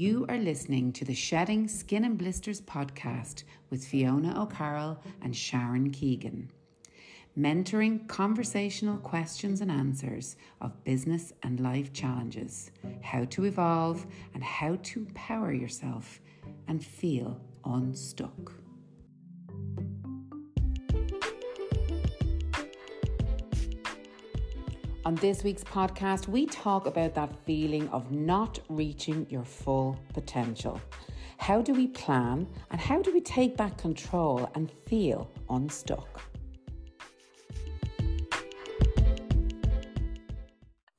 You are listening to the Shedding Skin and Blisters podcast with Fiona O'Carroll and Sharon Keegan. Mentoring conversational questions and answers of business and life challenges, how to evolve, and how to power yourself and feel unstuck. On this week's podcast, we talk about that feeling of not reaching your full potential. How do we plan and how do we take back control and feel unstuck?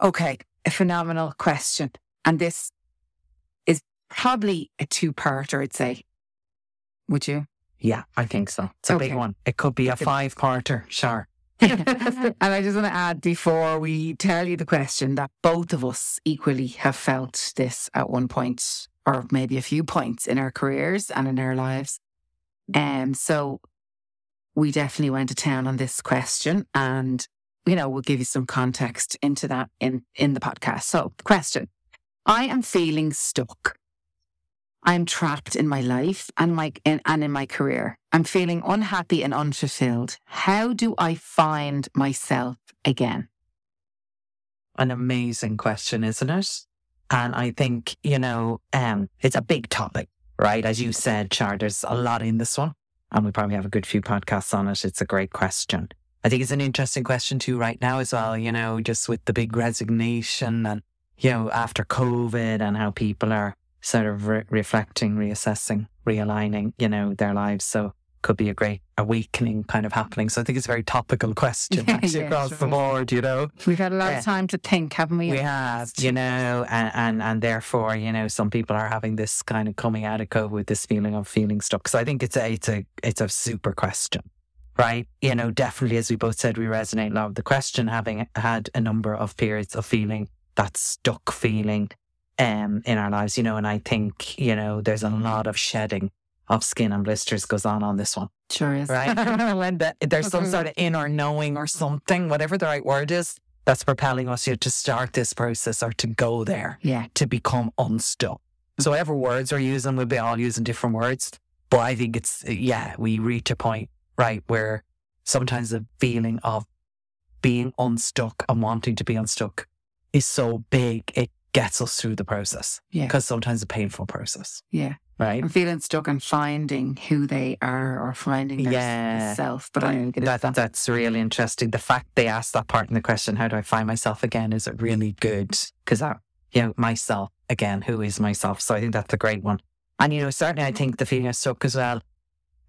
Okay, a phenomenal question. And this is probably a two parter, I'd say. Would you? Yeah, I think so. It's a Okay. big one. It could be a five parter, sure. and I just want to add before we tell you the question that both of us equally have felt this at one point or maybe a few points in our careers and in our lives. And so we definitely went to town on this question and, you know, we'll give you some context into that in, in the podcast. So question, I am feeling stuck. I'm trapped in my life and my in, and in my career. I'm feeling unhappy and unfulfilled. How do I find myself again? An amazing question, isn't it? And I think, you know, um, it's a big topic, right? As you said, Shar, there's a lot in this one. And we probably have a good few podcasts on it. It's a great question. I think it's an interesting question too right now as well, you know, just with the big resignation and, you know, after COVID and how people are sort of re- reflecting, reassessing, realigning, you know, their lives. So could be a great awakening kind of happening. So I think it's a very topical question actually yeah, across sure. the board, you know. We've had a lot Yeah. of eh, time to think, haven't we? We have, you know, and, and and therefore, you know, some people are having this kind of coming out of COVID with this feeling of feeling stuck. So I think it's a it's a it's a super question, right? You know, definitely, as we both said, we resonate a lot with the question, having had a number of periods of feeling that stuck feeling, um, in our lives, you know, and I think you know, there's a lot of shedding of skin and blisters goes on on this one Sure is. right? the, there's some sort of inner knowing or something, whatever the right word is, that's propelling us you know, to start this process or to go there, yeah. to become unstuck. So whatever words we're using, we'll be all using different words. But I think it's, yeah, we reach a point, right, where sometimes the feeling of being unstuck and wanting to be unstuck is so big, it gets us through the process. Yeah. Because sometimes a painful process, Yeah. right? I'm feeling stuck and finding who they are or finding their Yeah. self. But I get that, that. that's really interesting. The fact they asked that part in the question, how do I find myself again, is it really good because I, you know, myself again, who is myself? So I think that's a great one. And, you know, certainly I think the feeling of stuck as well,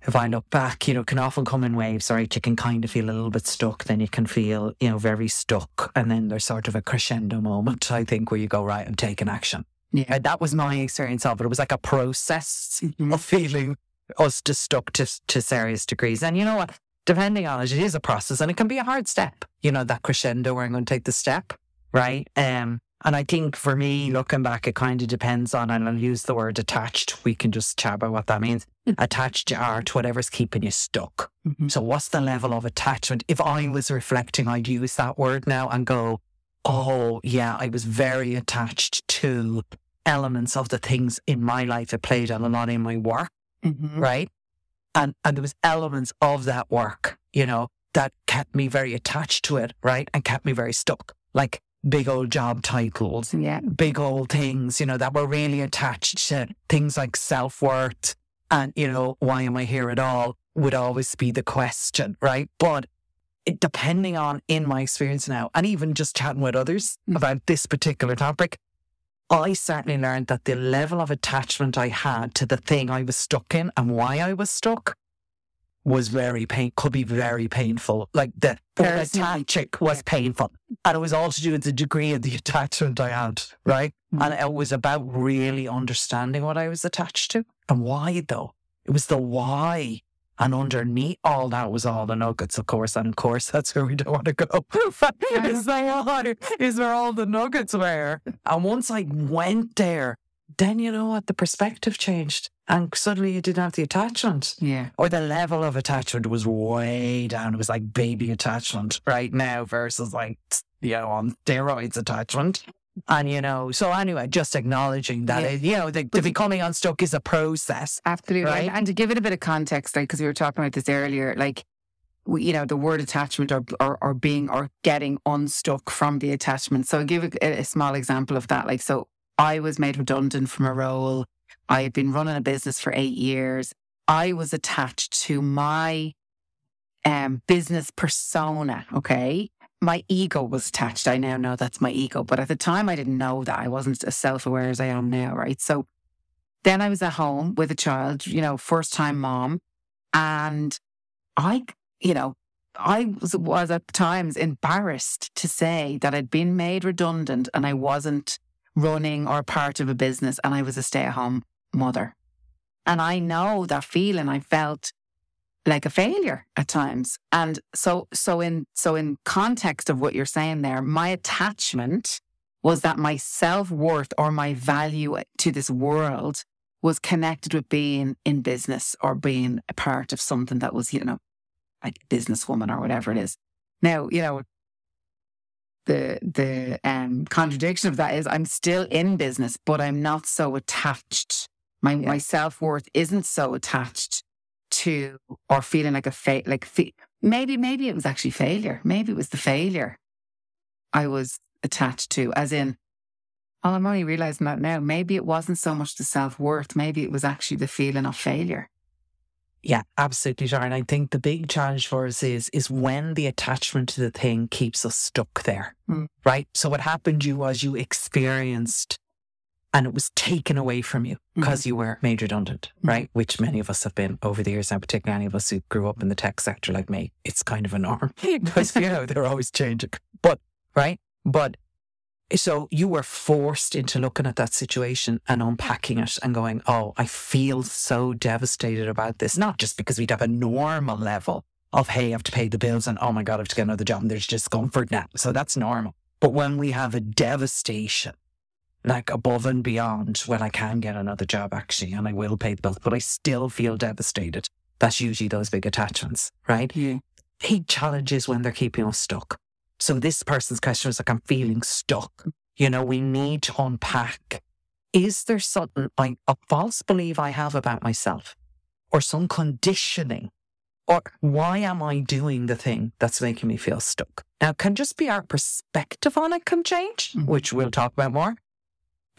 if I look back, you know, can often come in waves, right? You can kind of feel a little bit stuck, then you can feel, you know, very stuck. And then there's sort of a crescendo moment, I think, where you go, right, I'm taking action. Yeah. Uh, that was my experience of it. It was like a process Mhm. of feeling us to stuck to, to serious degrees. And you know what? Depending on it, it is a process and it can be a hard step. You know, that crescendo where I'm going to take the step, right? Um, and I think for me, looking back, it kind of depends on, and I'll use the word attached. We can just chat about what that means. attached you are to whatever's keeping you stuck. Mhm. So what's the level of attachment? If I was reflecting, I'd use that word now and go, oh, yeah, I was very attached to elements of the things in my life that played on a lot in my work Mhm. right? And and there was elements of that work, you know, that kept me very attached to it, right? And kept me very stuck. Like big old job titles, Yeah. big old things, you know, that were really attached to things like self worth and, you know, why am I here at all would always be the question, right? But it, depending on in my experience now, and even just chatting with others Mm. about this particular topic, I certainly learned that the level of attachment I had to the thing I was stuck in and why I was stuck was very pain could be very painful. Like the, attaching was painful. And it was all to do with the degree of the attachment I had, right? Mhm. And it was about really understanding what I was attached to and why though. It was the why. And underneath all that was all the nuggets, of course. And of course, that's where we don't want to go. is, there, is where all the nuggets were. And once I went there, then you know what? The perspective changed. And suddenly you didn't have the attachment. Yeah. Or the level of attachment was way down. It was like baby attachment right now versus like, you know, on steroids attachment. And, you know, so anyway, just acknowledging that, Yeah. it, you know, the, the becoming unstuck is a process. Absolutely. Right? And, and to give it a bit of context, like, because we were talking about this earlier, like, we, you know, the word attachment or, or, or being or getting unstuck from the attachment. So I'll give a, a small example of that. Like, so I was made redundant from a role. I had been running a business for eight years. I was attached to my um, business persona. Okay. My ego was attached. I now know that's my ego. But at the time, I didn't know that. I wasn't as self aware as I am now. Right. So then I was at home with a child, you know, first time mom. And I, you know, I was, was at times embarrassed to say that I'd been made redundant and I wasn't running or part of a business and I was a stay at home mother. And I know that feeling. I felt like a failure at times. And so, so in, so in context of what you're saying there, my attachment was that my self worth or my value to this world was connected with being in business or being a part of something that was, you know, like a businesswoman or whatever it is. Now, you know, the the um, contradiction of that is I'm still in business, but I'm not so attached. My my self worth isn't so attached to or feeling like a fa- like fe- maybe maybe it was actually failure. Maybe it was the failure I was attached to, as in. Oh, I'm only realizing that now. Maybe it wasn't so much the self worth. Maybe it was actually the feeling of failure. Yeah, absolutely, Sharon. I think the big challenge for us is is when the attachment to the thing keeps us stuck there, Mm. right? So what happened to you was you experienced, and it was taken away from you because you were made redundant, Mhm. right? Which many of us have been over the years, and particularly any of us who grew up in the tech sector like me. It's kind of a norm because you know they're always changing, but right, but. So you were forced into looking at that situation and unpacking it and going, oh, I feel so devastated about this. Not just because we'd have a normal level of, hey, I have to pay the bills and oh my God, I have to get another job and there's discomfort now. So that's normal. But when we have a devastation, like above and beyond, well, I can get another job actually and I will pay the bills, but I still feel devastated. That's usually those big attachments, right? Yeah. big challenges when they're keeping us stuck. So this person's question was like, I'm feeling stuck. You know, we need to unpack. Is there something like a false belief I have about myself or some conditioning? Or why am I doing the thing that's making me feel stuck? Now, it can just be our perspective on it can change, Mhm. which we'll talk about more.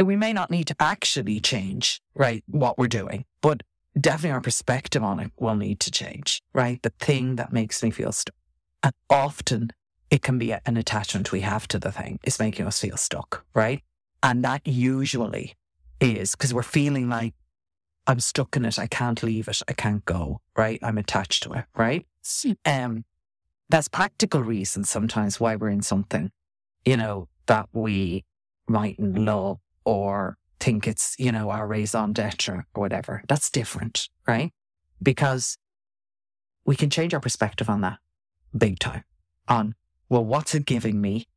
We may not need to actually change, right, what we're doing, but definitely our perspective on it will need to change, right? The thing that makes me feel stuck. And often it can be an attachment we have to the thing is making us feel stuck, right? And that usually is because we're feeling like I'm stuck in it. I can't leave it. I can't go, right? I'm attached to it, right? Um, that's practical reasons sometimes why we're in something, you know, that we mightn't love or think it's, you know, our raison d'etre or whatever. That's different, right? Because we can change our perspective on that big time on, well, what's it giving me?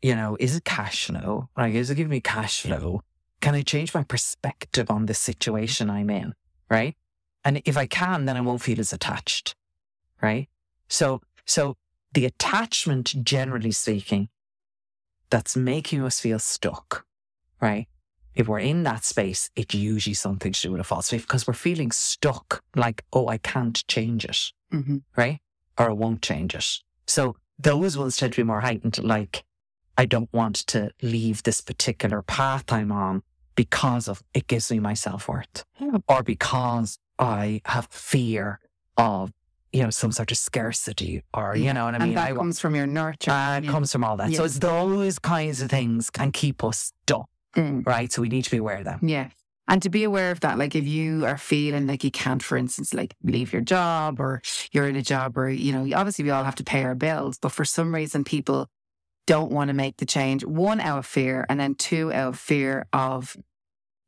You know, is it cash flow? Like, is it giving me cash flow? Can I change my perspective on the situation I'm in? Right. And if I can, then I won't feel as attached. Right. So, so the attachment, generally speaking, that's making us feel stuck. Right. If we're in that space, it's usually something to do with a false belief because we're feeling stuck like, oh, I can't change it Mm-hmm. right? Or I won't change it. So those ones tend to be more heightened, like I don't want to leave this particular path I'm on because of it gives me my self worth, or because I have fear of you know some sort of scarcity, or you know what I mean. and that I, comes from your nurture. uh, it Yeah. comes from all that. So it's those kinds of things can keep us stuck, Mm. right? So we need to be aware of that. Yeah. And to be aware of that, like if you are feeling like you can't, for instance, like leave your job or you're in a job where, you know, obviously we all have to pay our bills, but for some reason people don't want to make the change. One, out of fear, and then two, out of fear of,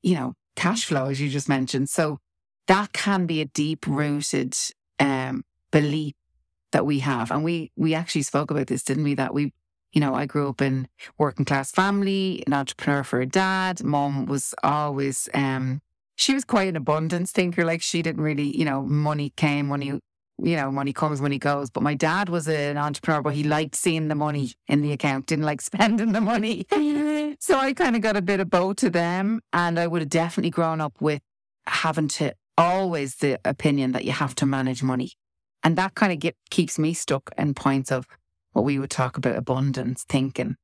you know, cash flow, as you just mentioned. So that can be a deep rooted um, belief that we have. And we, we actually spoke about this, didn't we? That we, you know, I grew up in working class family, an entrepreneur for a dad. Mom was always, um, she was quite an abundance thinker. Like she didn't really, you know, money came, money, you know, money comes, money goes. But my dad was an entrepreneur, but he liked seeing the money in the account, didn't like spending the money. so I kind of got a bit of both of them. And I would have definitely grown up with having to always the opinion that you have to manage money. And that kind of get, keeps me stuck in points of what we would talk about abundance thinking.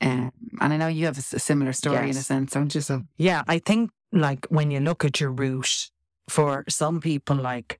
Um, and I know you have a, similar story yes. in a sense, don't you? So yeah, I think like when you look at your route, for some people, like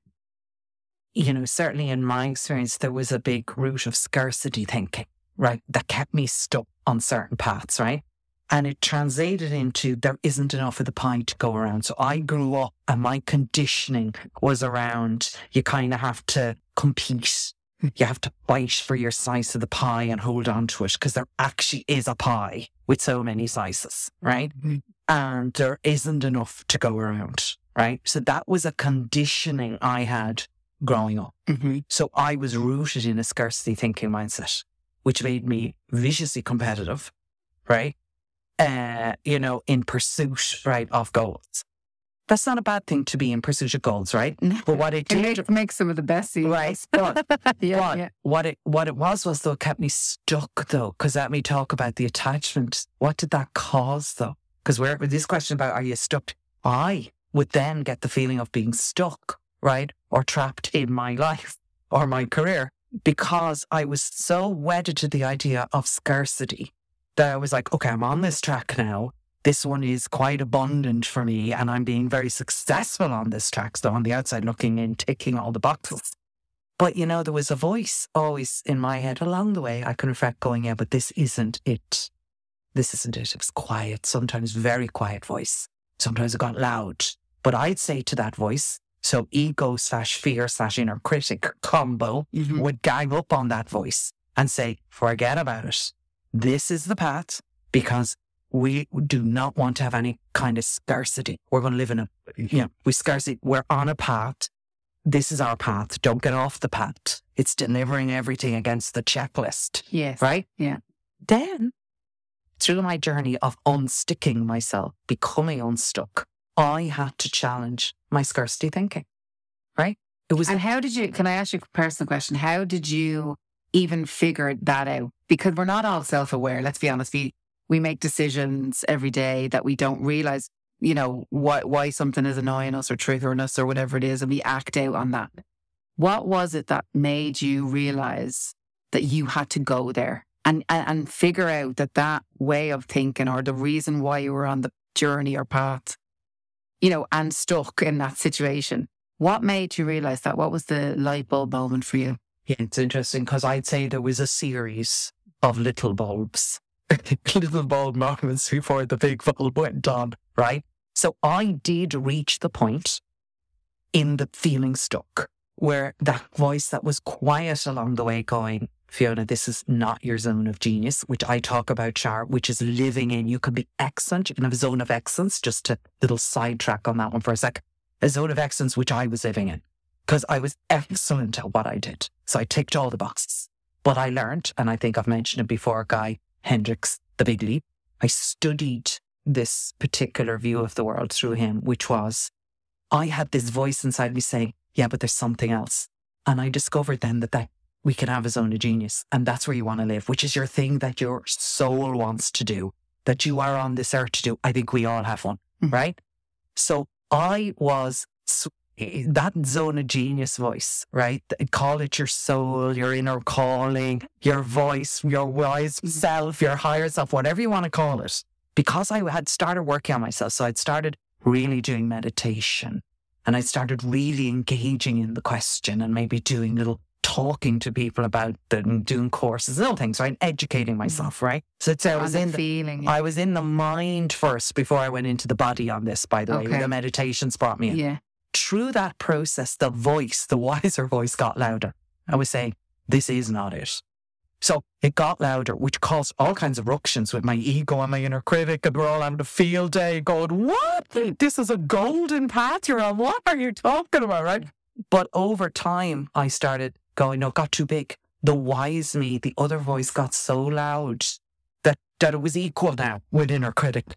you know, certainly in my experience, there was a big root of scarcity thinking, right, that kept me stuck on certain paths, right? And it translated into there isn't enough of the pie to go around. So I grew up and my conditioning was around you kind of have to compete. You have to fight for your slice of the pie and hold on to it because there actually is a pie with so many slices, right? Mm-hmm. And there isn't enough to go around, right? So that was a conditioning I had growing up. Mm-hmm. So I was rooted in a scarcity thinking mindset, which made me viciously competitive, right? Uh, you know, in pursuit, right, of goals. That's not a bad thing to be in pursuit of goals, right? But what it did it makes some of the best CEOs. right? But, yeah, but yeah. what it what it was was though it kept me stuck though, because let me talk about the attachment. What did that cause though? Because we're with this question about are you stuck? I would then get the feeling of being stuck right? Or trapped in my life or my career because I was so wedded to the idea of scarcity that I was like, okay, I'm on this track now. This one is quite abundant for me, and I'm being very successful on this track. So on the outside looking in, ticking all the boxes. But you know, there was a voice always in my head along the way. I can reflect going, yeah, but this isn't it. This isn't it. It was quiet, sometimes very quiet voice. Sometimes it got loud. But I'd say to that voice, so ego slash fear slash inner critic combo mm-hmm. would gang up on that voice and say, forget about it. This is the path because we do not want to have any kind of scarcity. We're going to live in a, you know, we scarcity. We're on a path. This is our path. Don't get off the path. It's delivering everything against the checklist. Yes. Right? Yeah. Then through my journey of unsticking myself, becoming unstuck, I had to challenge my scarcity thinking, right? It was. And how did you, can I ask you a personal question? How did you even figure that out? Because we're not all self aware. Let's be honest. We, we make decisions every day that we don't realize, you know, why, why something is annoying us or triggering us or whatever it is. And we act out on that. What was it that made you realize that you had to go there and, and, and figure out that that way of thinking or the reason why you were on the journey or path you know, and stuck in that situation. What made you realize that? What was the light bulb moment for you? Yeah, it's interesting because I'd say there was a series of little bulbs, little bulb moments before the big bulb went on, right? So I did reach the point in the feeling stuck where that voice that was quiet along the way going, Fiona, this is not your zone of genius, which I talk about, Shar, which is living in. You can be excellent. You can have a zone of excellence, just a little sidetrack on that one for a sec. A zone of excellence, which I was living in because I was excellent at what I did. So I ticked all the boxes. But I learned, and I think I've mentioned it before, Guy Hendricks, The Big Leap. I studied this particular view of the world through him, which was I had this voice inside me saying, yeah, but there's something else. And I discovered then that that we can have a zone of genius. And that's where you want to live, which is your thing that your soul wants to do, that you are on this earth to do. I think we all have one, mm-hmm. right? So I was that zone of genius voice, right? Call it your soul, your inner calling, your voice, your wise mm-hmm. self, your higher self, whatever you want to call it. Because I had started working on myself. So I'd started really doing meditation and I started really engaging in the question and maybe doing little talking to people about them, doing courses, little things, right? Educating mm. myself, right? So it's, I was in the feeling. I was in the mind first before I went into the body on this, by the okay. way. The meditations brought me in. Yeah. Through that process, the voice, the wiser voice got louder. I was saying, this is not it. So it got louder, which caused all kinds of ructions with my ego and my inner critic. And we're all having a field day going, What? This is a golden path you're on. What are you talking about? Right. But over time, I started going, no, got too big. The wise me, the other voice got so loud that, that it was equal now with inner critic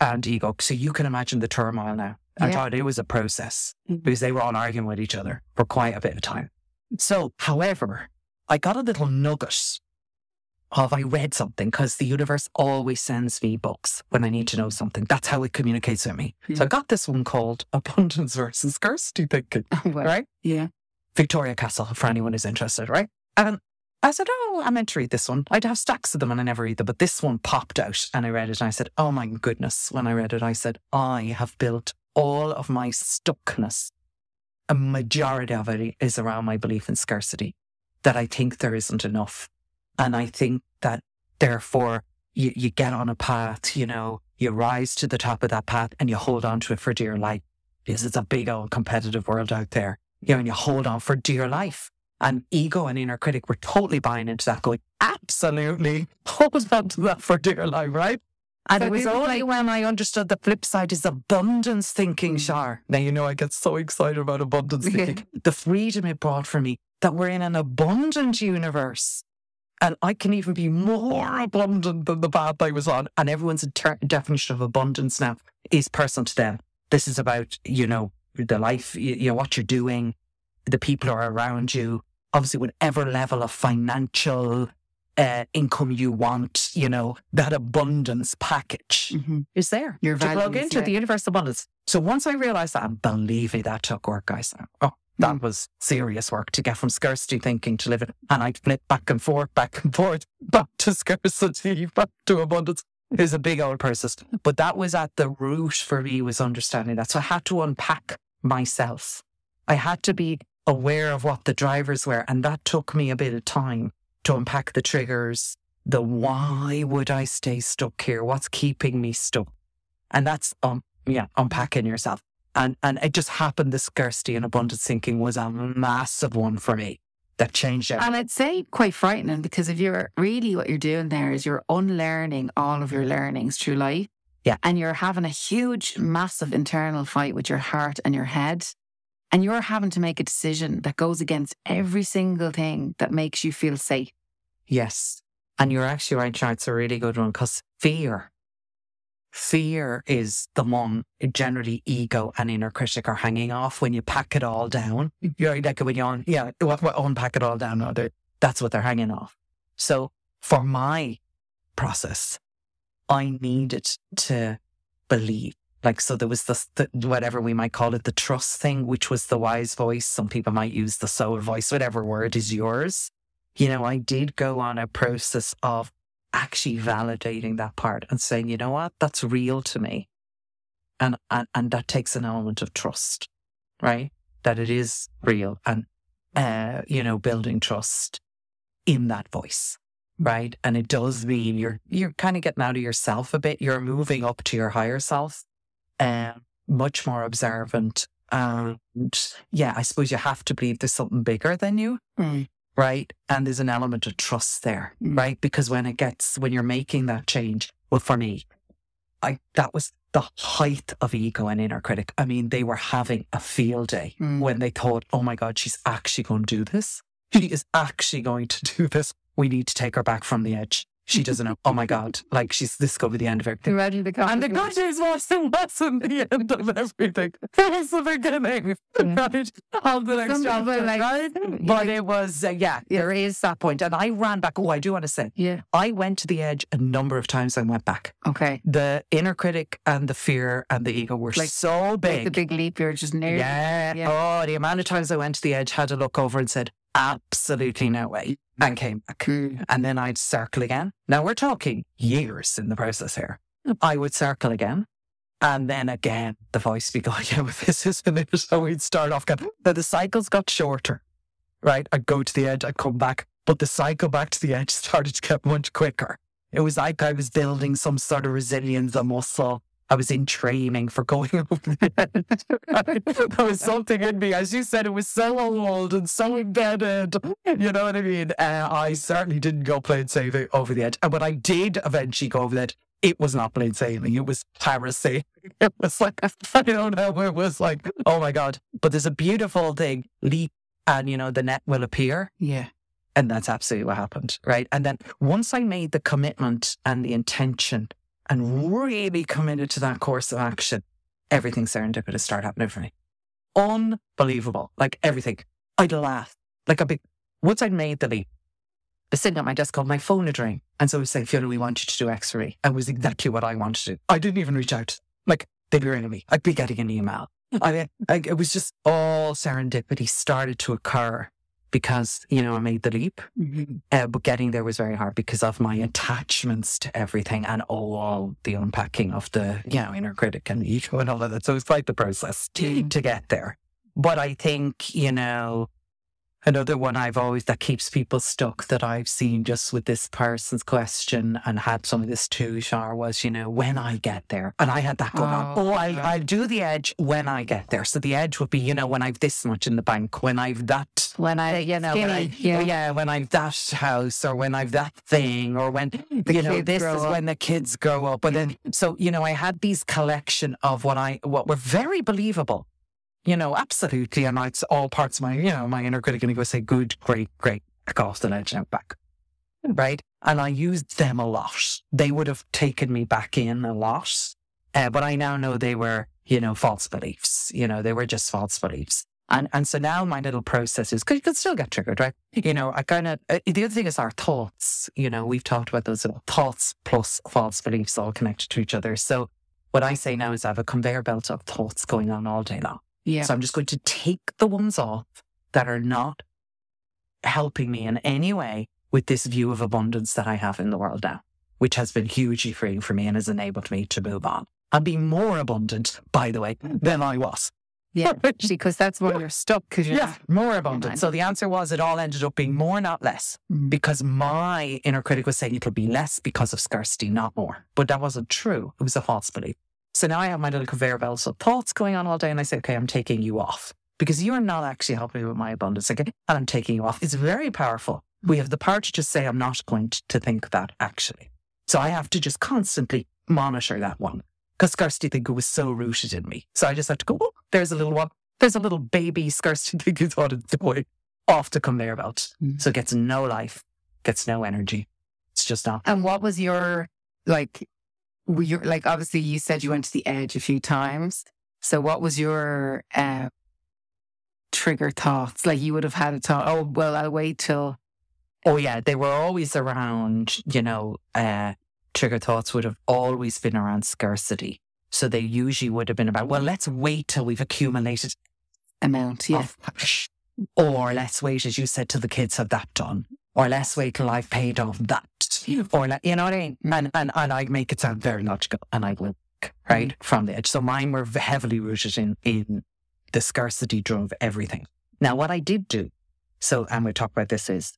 and ego. So you can imagine the turmoil now. I yeah. thought it was a process mm-hmm. because they were all arguing with each other for quite a bit of time. So, however, I got a little nugget of I read something because the universe always sends me books when I need to know something. That's how it communicates with me. So I got this one called Abundance versus Scarcity Thinking, Well, right? Yeah. Victoria Castle, for anyone who's interested, right? And I said, Oh, I meant to read this one. I'd have stacks of them and I never read them, but this one popped out and I read it and I said, Oh my goodness. When I read it, I said, I have built all of my stuckness. A majority of it is around my belief in scarcity, that I think there isn't enough. And I think that therefore you, you get on a path, you know, you rise to the top of that path and you hold on to it for dear life because it's a big old competitive world out there, you know, and you hold on for dear life. And ego and inner critic were totally buying into that, going, absolutely, hold on to that for dear life, right? And So it was only like- when I understood the flip side is abundance thinking, Mm. Shar. Now, you know, I get so excited about abundance thinking. the freedom it brought for me that we're in an abundant universe. And I can even be more abundant than the path I was on. And everyone's inter- definition of abundance now is personal to them. This is about, you know, the life, you, you know, what you're doing, the people who are around you, obviously, whatever level of financial uh, income you want, you know, that abundance package hmm is there Your to plug into yeah. the universal abundance. So once I realized that, and believe me, that took work, guys. Oh, that Mm. was serious work to get from scarcity thinking to living. And I'd flip back and forth, back and forth, back to scarcity, back to abundance. It was a big old process. But that was at the root for me was understanding that. So I had to unpack myself. I had to be aware of what the drivers were. And that took me a bit of time to unpack the triggers, the why would I stay stuck here? What's keeping me stuck? And that's um yeah, unpacking yourself. And and it just happened the scarcity and abundance thinking was a massive one for me that changed everything. And I'd say quite frightening because if you're really what you're doing there is you're unlearning all of your learnings through life. Yeah. And you're having a huge, massive internal fight with your heart and your head. And you're having to make a decision that goes against every single thing that makes you feel safe. Yes. And you're actually right, Shar. It's a really good one because fear, fear is the one generally ego and inner critic are hanging off when you pack it all down. You're like when you on, yeah, unpack it all down. That's what they're hanging off. So for my process, I needed to believe. Like, so there was this, the, whatever we might call it, the trust thing, which was the wise voice. Some people might use the soul voice, whatever word is yours you know, I did go on a process of actually validating that part and saying, you know what, that's real to me. And, and, and that takes an element of trust, right? That it is real and, uh, you know, building trust in that voice, right? And it does mean you're, you're kind of getting out of yourself a bit. You're moving up to your higher self, um, much more observant. And yeah, I suppose you have to believe there's something bigger than you right? And there's an element of trust there, Mm. right? Because when it gets, when you're making that change, well, for me, I, that was the height of ego and inner critic. I mean, they were having a field day Mm. when they thought, oh my God, she's actually going to do this. She is actually going to do this. We need to take her back from the edge. She doesn't know. Oh my God. Like she's, this could be the end of everything. Ready the. And the good news was it wasn't the end of everything. It was the beginning, right? Of the next chapter, like- right? But it was, uh, yeah, there is that point. And I ran back. Oh, I do want to say, Yeah. I went to the edge a number of times and went back. Okay. The inner critic and the fear and the ego were Like- so big. Like the big leap, you're just near. yeah. Yeah. Oh, the amount of times I went to the edge, had to look over and said, absolutely no way, and came back. Mm. And then I'd circle again. Now we're talking years in the process here. I would circle again. And then again, the voice would be going, yeah, but this isn't it. So we'd start off again. Now the cycles got shorter, right? I'd go to the edge, I'd come back. But the cycle back to the edge started to get much quicker. It was like I was building some sort of resilience, a muscle. I was in training for going over the edge. there was something in me, as you said, it was so old and so embedded. You know what I mean? Uh, I certainly didn't go plain sailing over the edge. And when I did eventually go over the edge, it was not plain sailing. It was parasailing. It was like, I don't know, it was like, oh my God. But there's a beautiful thing, leap, and you know, the net will appear. Yeah. And that's absolutely what happened. Right. And then once I made the commitment and the intention and really committed to that course of action, everything serendipitous started happening for me. Unbelievable. Like everything. I'd laugh. Like a big, once I'd made the leap, I was sitting at my desk called my phone had rang. And so I was saying, Fiona, we want you to do X-ray. And it was exactly what I wanted to do. I didn't even reach out. Like they'd be ringing me. I'd be getting an email. I, I, it was just all serendipity started to occur because, you know, I made the leap. Mm-hmm. Uh, but getting there was very hard because of my attachments to everything and all the unpacking of the, you know, inner critic and ego and all of that. So it's quite the process to, Mm. to get there. But I think, you know, another one I've always that keeps people stuck that I've seen just with this person's question and had some of this too, Shar, was, you know, when I get there. And I had that going on. Oh, Oh, I'll. I'll do the edge when I get there. So the edge would be, you know, when I've this much in the bank, when I've that When I, you know, when I, skinny, yeah. yeah, when I've that house or when I've that thing or when, you know, this is up. when the kids grow up. And then, so, you know, I had these collection of what I, what were very believable, you know, absolutely. And it's all parts of my, you know, my inner critic going to go say, good, great, great, across the ledge out back. Right. And I used them a lot. They would have taken me back in a lot. Uh, but I now know they were, you know, false beliefs. You know, they were just false beliefs. And and so now my little process is because you can still get triggered, right? You know, I kind of uh, the other thing is our thoughts. You know, we've talked about those thoughts plus false beliefs all connected to each other. So what I say now is I have a conveyor belt of thoughts going on all day long. Yeah. So I'm just going to take the ones off that are not helping me in any way with this view of abundance that I have in the world now, which has been hugely freeing for me and has enabled me to move on and be more abundant, by the way, than I was. yeah. because that's when you're stuck because you're Yeah, more abundant. So the answer was it all ended up being more, not less, Mm. because my inner critic was saying it'll be less because of scarcity, not more. But that wasn't true. It was a false belief. So now I have my little conveyor belt of thoughts going on all day, and I say, okay, I'm taking you off because you're not actually helping me with my abundance. Okay, and I'm taking you off. It's very powerful. We have the power to just say, I'm not going to think that actually. So I have to just constantly monitor that one because scarcity thinking was so rooted in me. So I just have to go, oh, there's a little one. There's a little baby scarcity thinking thought of toy off the conveyor belt. Mm. So it gets no life, gets no energy. It's just not. And what was your like? Were you like obviously you said you went to the edge a few times. So what was your uh, trigger thoughts? Like you would have had a thought. Oh well, I'll wait till. Oh yeah, they were always around, you know, uh, trigger thoughts would have always been around scarcity. So they usually would have been about, well, let's wait till we've accumulated Amount, yeah. of. Or let's wait, as you said, till the kids have that done. Or let's wait till I've paid off that. Or, let, you know what I mean? And, and, and I make it sound very logical and I will, right, from the edge. So mine were heavily rooted in, in the scarcity drove everything. Now, what I did do, so, and we'll talk about this is,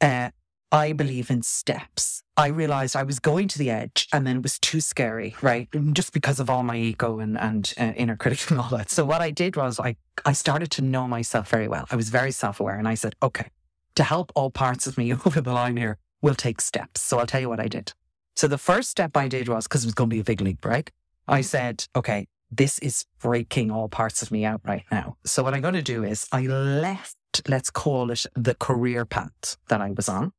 uh, I believe in steps. I realized I was going to the edge and then it was too scary, right? Just because of all my ego and, and uh, inner critic and all that. So what I did was I, I started to know myself very well. I was very self-aware and I said, okay, to help all parts of me over the line here, we'll take steps. So I'll tell you what I did. So the first step I did was, because it was going to be a big leap, right? I said, okay, this is breaking all parts of me out right now. So what I'm going to do is I left, let's call it the career path that I was on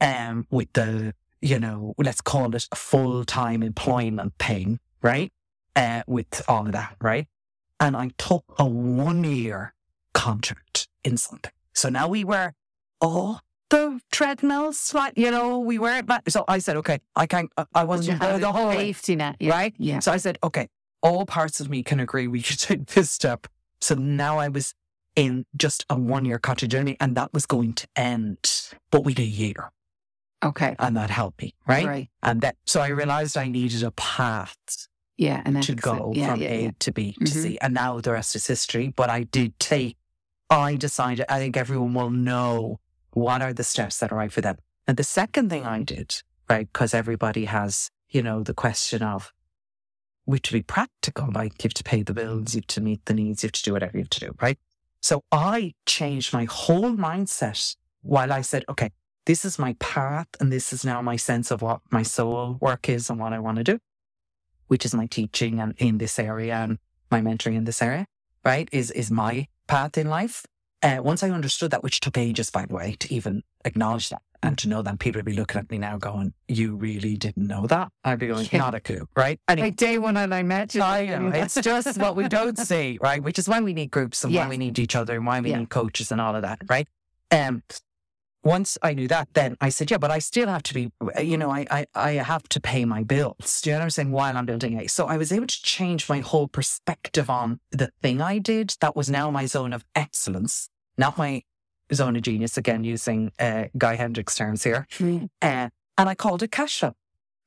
um, with the, you know, let's call it a full time employment thing, right? Uh, with all of that, right? And I took a one year contract in something. So now we were all the treadmills, like, you know, we were back. So I said, okay, I can't, I- I wasn't had the whole safety net, yeah. right? Yeah. So I said, okay, all parts of me can agree we should take this step. So now I was in just a one year contract journey and that was going to end, but with a year Okay. and that helped me, right? Right. And that, so I realized I needed a path Yeah. And to go yeah, from yeah, A to B to Mhm. C. And now the rest is history. But I did take, I decided, I think everyone will know what are the steps that are right for them. And the second thing I did, right, because everybody has, you know, the question of, we have to be practical, like you have to pay the bills, you have to meet the needs, you have to do whatever you have to do, right? So I changed my whole mindset while I said, okay, this is my path and this is now my sense of what my soul work is and what I want to do, which is my teaching and in this area and my mentoring in this area, right? Is is my path in life. Uh, once I understood that, which took ages, by the way, to even acknowledge that and to know that people would be looking at me now going, You really didn't know that? I'd be going, Yeah. Not a clue, right? Anyway, Like day one and I met you. I know. It's just what we don't see, right? Which is why we need groups and why we need each other and why we Yeah. need coaches and all of that, right? Um, once I knew that, then I said, yeah, but I still have to be, you know, I, I, I have to pay my bills. Do you know what I'm saying? While I'm building a. So I was able to change my whole perspective on the thing I did. That was now my zone of excellence, not my zone of genius. Again, using uh, Guy Hendricks terms here. Mm. Uh, and I called it cash flow.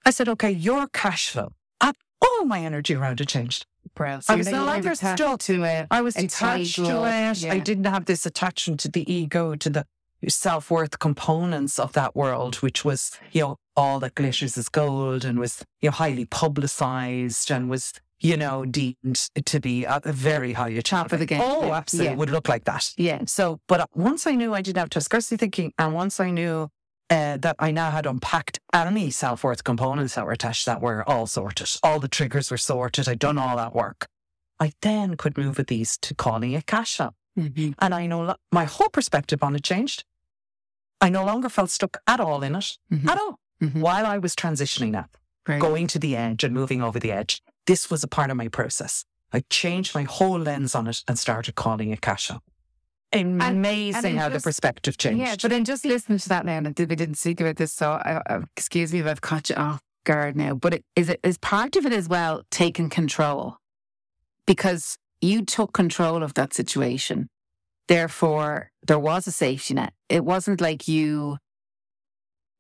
I said, okay, your cash flow. And all my energy around it changed. Brilliant. I was no longer stuck. to it. I was It's detached to it. I didn't have this attachment to the ego, to the self worth components of that world, which was, you know, all that glitters is gold and was, you know, highly publicized and was, you know, deemed to be a a very high achievement. of the game. Oh, Yeah. absolutely. Yeah. Would look like that. Yeah. So, but once I knew I didn't have to scarcely thinking, and once I knew uh, that I now had unpacked any self worth components that were attached that were all sorted, all the triggers were sorted, I'd done all that work. I then could move with these to calling it cash flow. Mhm. And I know my whole perspective on it changed. I no longer felt stuck at all in it, Mhm. at all. Mhm. While I was transitioning up, Great. going to the edge and moving over the edge, this was a part of my process. I changed my whole lens on it and started calling it cash flow. Amazing and how the perspective changed. Yeah, but then just listening to that now, and we didn't speak about this, so I, I, excuse me if I've caught you off guard now. But it, is it is part of it as well taking control because you took control of that situation. Therefore, there was a safety net. It wasn't like you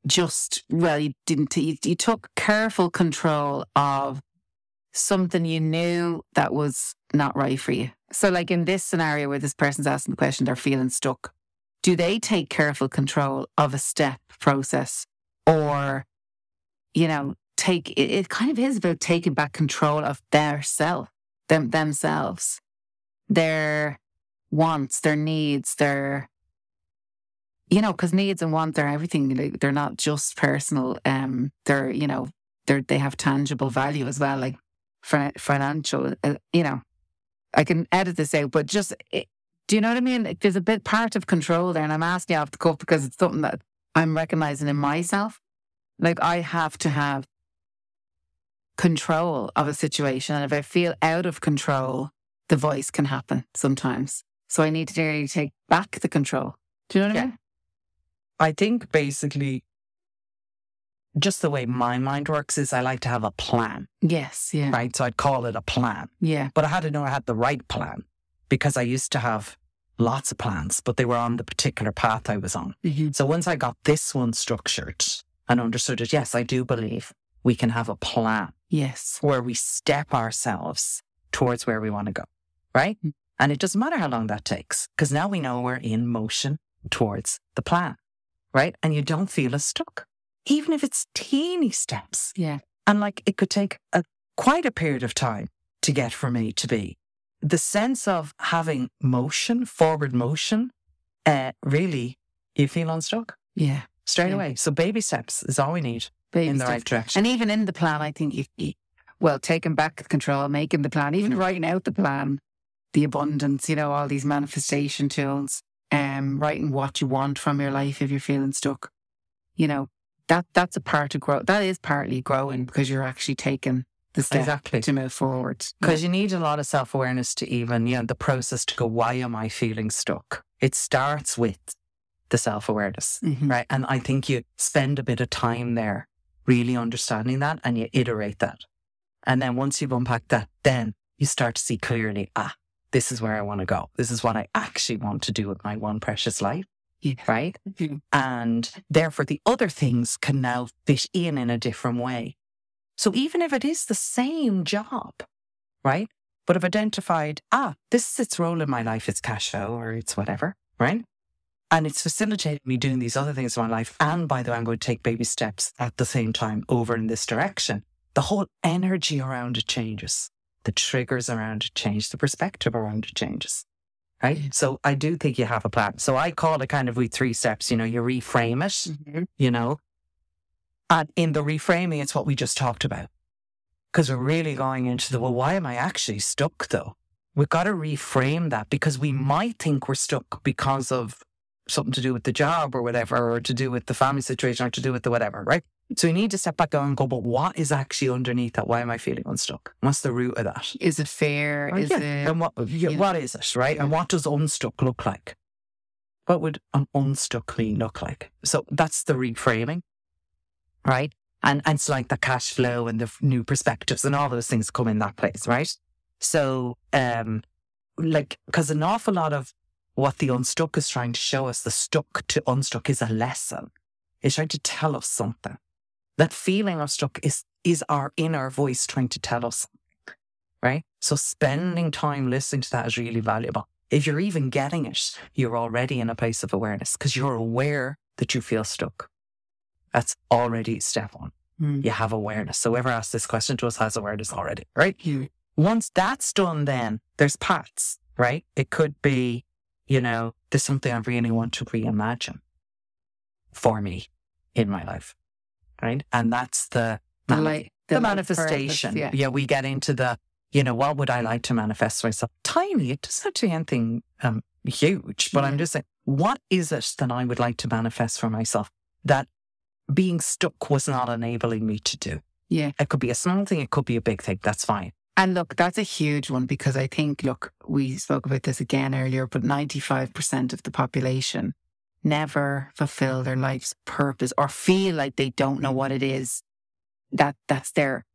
just well, you didn't. You, you took careful control of something you knew that was not right for you. So, like in this scenario where this person's asking the question, they're feeling stuck. Do they take careful control of a step process or, you know, take it, it kind of is about taking back control of their self, them themselves, their wants, their needs, their you know, because needs and wants are everything. Like, they're not just personal. Um, they're you know, they're they have tangible value as well, like financial. Uh, you know, I can edit this out, but just it, do you know what I mean? Like, There's a bit part of control there, and I'm asking you off the cuff because it's something that I'm recognizing in myself. Like I have to have control of a situation, and if I feel out of control, the voice can happen sometimes. So I need to really take back the control. Do you know what I mean? I think basically just the way my mind works is I like to have a plan, Yes. Yeah. right? So I'd call it a plan. Yeah. But I had to know I had the right plan because I used to have lots of plans, but they were on the particular path I was on. Mhm. So once I got this one structured and understood it, yes, I do believe we can have a plan Yes. where we step ourselves towards where we want to go, right? Mm. And it doesn't matter how long that takes because now we know we're in motion towards the plan, right? And you don't feel as stuck, even if it's teeny steps. Yeah. And like it could take a quite a period of time to get from A to B. The sense of having motion, forward motion, uh, really, you feel unstuck Yeah. straight Yeah. away. So baby steps is all we need Baby in the steps. right direction. And even in the plan, I think you, you well, taking back control, making the plan, even writing out the plan, the abundance, you know, all these manifestation tools, um, writing what you want from your life if you're feeling stuck. You know, that that's a part of growth. That is partly growing because you're actually taking the step Exactly. to move forward. Because you need a lot of self awareness to even, you know, the process to go, why am I feeling stuck? It starts with the self awareness, Mhm. right? And I think you spend a bit of time there really understanding that and you iterate that. And then once you've unpacked that, then you start to see clearly, ah, this is where I want to go. This is what I actually want to do with my one precious life, Yeah. right? Mhm. And therefore, the other things can now fit in in a different way. So even if it is the same job, right? But I've identified, ah, this is its role in my life. It's cash flow or it's whatever, right? And it's facilitated me doing these other things in my life. And by the way, I'm going to take baby steps at the same time over in this direction. The whole energy around it changes. The triggers around it change. The perspective around it changes. Right. Yeah. So I do think you have a plan. So I call it kind of we three steps. You know, you reframe it, Mhm. you know, and in the reframing, it's what we just talked about. Because we're really going into the, well, why am I actually stuck though? We've got to reframe that because we might think we're stuck because of something to do with the job or whatever, or to do with the family situation or to do with the whatever, right? So we need to step back and go, but what is actually underneath that? Why am I feeling unstuck? What's the root of that? Is it fair? Oh, Is yeah. it and what, yeah, yeah. what is it, right? And what does unstuck look like? what would an unstuck me look like? So that's the reframing, right? And, and it's like the cash flow and the new perspectives and all those things come in that place, right? So, um, like, because an awful lot of what the unstuck is trying to show us, the stuck to unstuck is a lesson. It's trying to tell us something. That feeling of stuck is, is our inner voice trying to tell us, right? So spending time listening to that is really valuable. If you're even getting it, you're already in a place of awareness because you're aware that you feel stuck. That's already step one. Mm. You have awareness. So whoever asked this question to us has awareness already, right? You- Once that's done, then there's paths, right? It could be, you know, there's something I really want to reimagine for me in my life, right? And that's the, The, mani- the, light manifestation. purpose, yeah. yeah, we get into the, you know, what would I like to manifest for myself? Tiny. It doesn't have to be anything um, huge, but I'm just saying, what is it that I would like to manifest for myself that being stuck was not enabling me to do? Yeah. It could be a small thing, it could be a big thing. That's fine. And look, that's a huge one because I think, look, we spoke about this again earlier, but 95% of the population never fulfill their life's purpose or feel like they don't know what it mm. is that that's their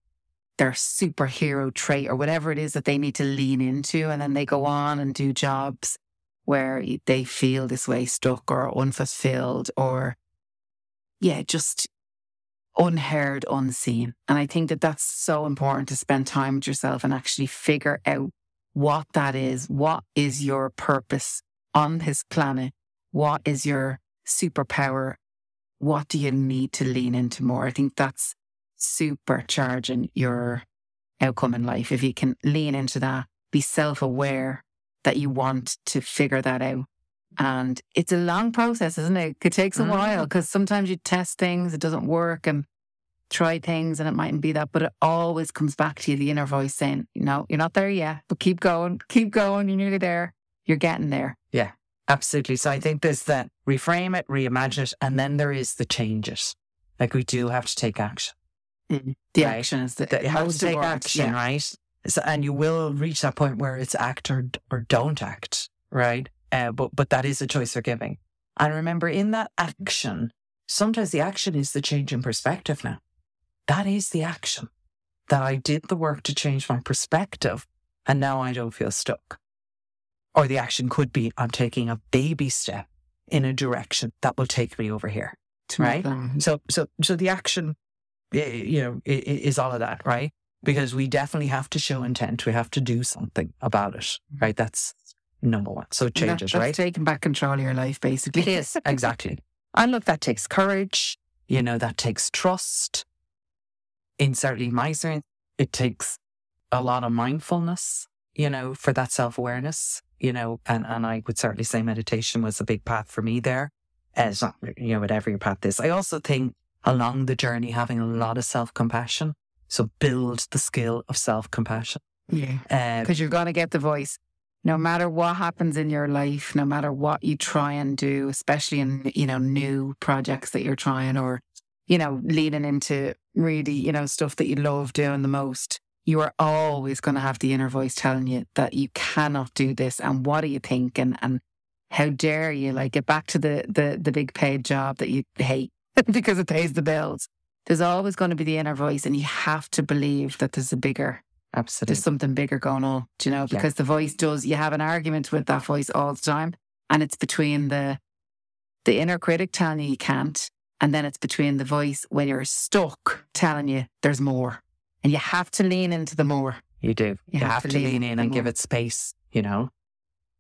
their superhero trait or whatever it is that they need to lean into. And then they go on and do jobs where they feel this way stuck or unfulfilled or yeah just unheard unseen. And i think that that's so important to spend time with yourself and actually figure out what that is. What is your purpose on this planet? What is your superpower? What do you need to lean into more? I think that's supercharging your outcome in life. If you can lean into that be self-aware that you want to figure that out and it's a long process isn't it it takes a Mm. while because sometimes you test things it doesn't work and try things and it mightn't be that but it always comes back to you the inner voice saying no you're not there yet but keep going keep going you're nearly there you're getting there Yeah, Absolutely. So I think there's that reframe it, reimagine it, and then there is the change it. Like we do have to take action. the Right. action is the That you have to take action, yeah. right? So, and you will reach that point where it's act or, or don't act, right? Uh, but but that is a choice you're giving. And remember, in that action, sometimes the action is the change in perspective. Now, that is the action that I did the work to change my perspective, and now I don't feel stuck. Or the action could be I'm taking a baby step in a direction that will take me over here. Right? So, so, so the action, you know, is all of that, right? Because we definitely have to show intent. We have to do something about it, right? That's number one. So it That- changes, that's right? taking back control of your life basically It is exactly. And look, that takes courage. You know, that takes trust. In certainly my experience, it takes a lot of mindfulness. You know, for that self awareness. You know, and and I would certainly say meditation was a big path for me there. As you know, whatever your path is. I also think along the journey having a lot of self compassion. So build the skill of self compassion. yeah Uh, because you're going to get the voice no matter what happens in your life no matter what you try and do especially in you know new projects that you're trying or you know leading into really you know stuff that you love doing the most you are always going to have the inner voice telling you that you cannot do this. And what are you thinking? And how dare you? Like get back to the the the big paid job that you hate because it pays the bills. There's always going to be the inner voice and you have to believe that there's a bigger absolutely. there's something bigger going on, do you know? Yeah. Because the voice does, you have an argument with that voice all the time. And it's between the the inner critic telling you you can't, and then it's between the voice when you're stuck telling you there's more. And you have to lean into the more. You do. You, have, to lean, in and give it space, you know?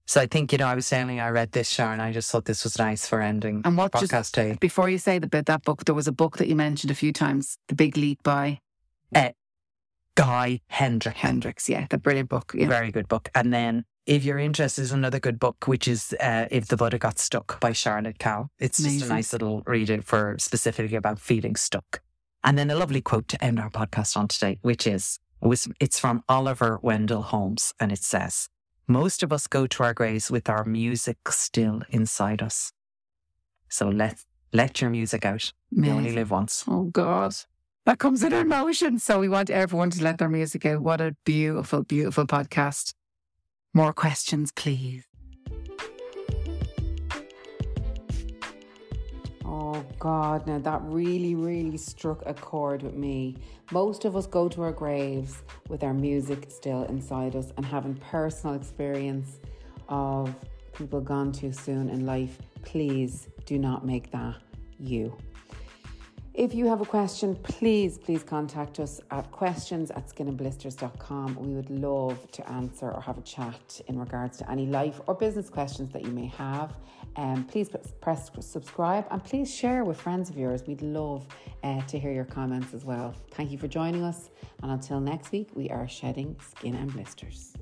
So I think, you know, I was saying I read this, Sharon. I just thought this was nice for ending And what just podcast day. before you say the bit that book, there was a book that you mentioned a few times, The Big Leap by eh, Guy Hendrick. Hendricks. Yeah, the brilliant book. Yeah. Very good book. And then if you're interested, there's another good book, which is uh, If the Buddha Got Stuck by Charlotte Kasl. It's just a nice little read for specifically about feeling stuck. And then a lovely quote to end our podcast on today, which is, it's from Oliver Wendell Holmes. And it says, most of us go to our graves with our music still inside us. So let, let your music out. You only live once. Oh God. That comes in emotion. So we want everyone to let their music out. What a beautiful, beautiful podcast. More questions, please. Oh God, now that really, really struck a chord with me. Most of us go to our graves with our music still inside us and having personal experience of people gone too soon in life. Please do not make that you. If you have a question, please, please contact us at questions at skinandblisters.com. We would love to answer or have a chat in regards to any life or business questions that you may have. Um, please press subscribe and please share with friends of yours. We'd love uh, to hear your comments as well. Thank you for joining us. And until next week, we are shedding skin and blisters.